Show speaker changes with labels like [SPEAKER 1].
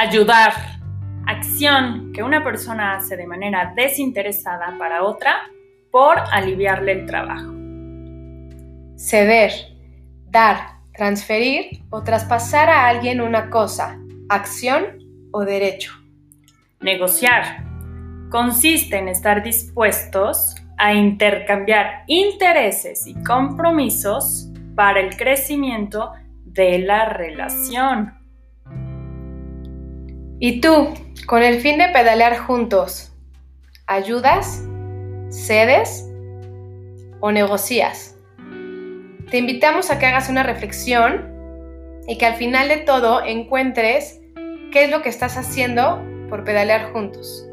[SPEAKER 1] Ayudar. Acción que una persona hace de manera desinteresada para otra por aliviarle el trabajo.
[SPEAKER 2] Ceder. Dar, transferir o traspasar a alguien una cosa, acción o derecho.
[SPEAKER 1] Negociar. Consiste en estar dispuestos a intercambiar intereses y compromisos para el crecimiento de la relación.
[SPEAKER 2] ¿Y tú, con el fin de pedalear juntos, ayudas, cedes o negocias? Te invitamos a que hagas una reflexión y que al final de todo encuentres qué es lo que estás haciendo por pedalear juntos.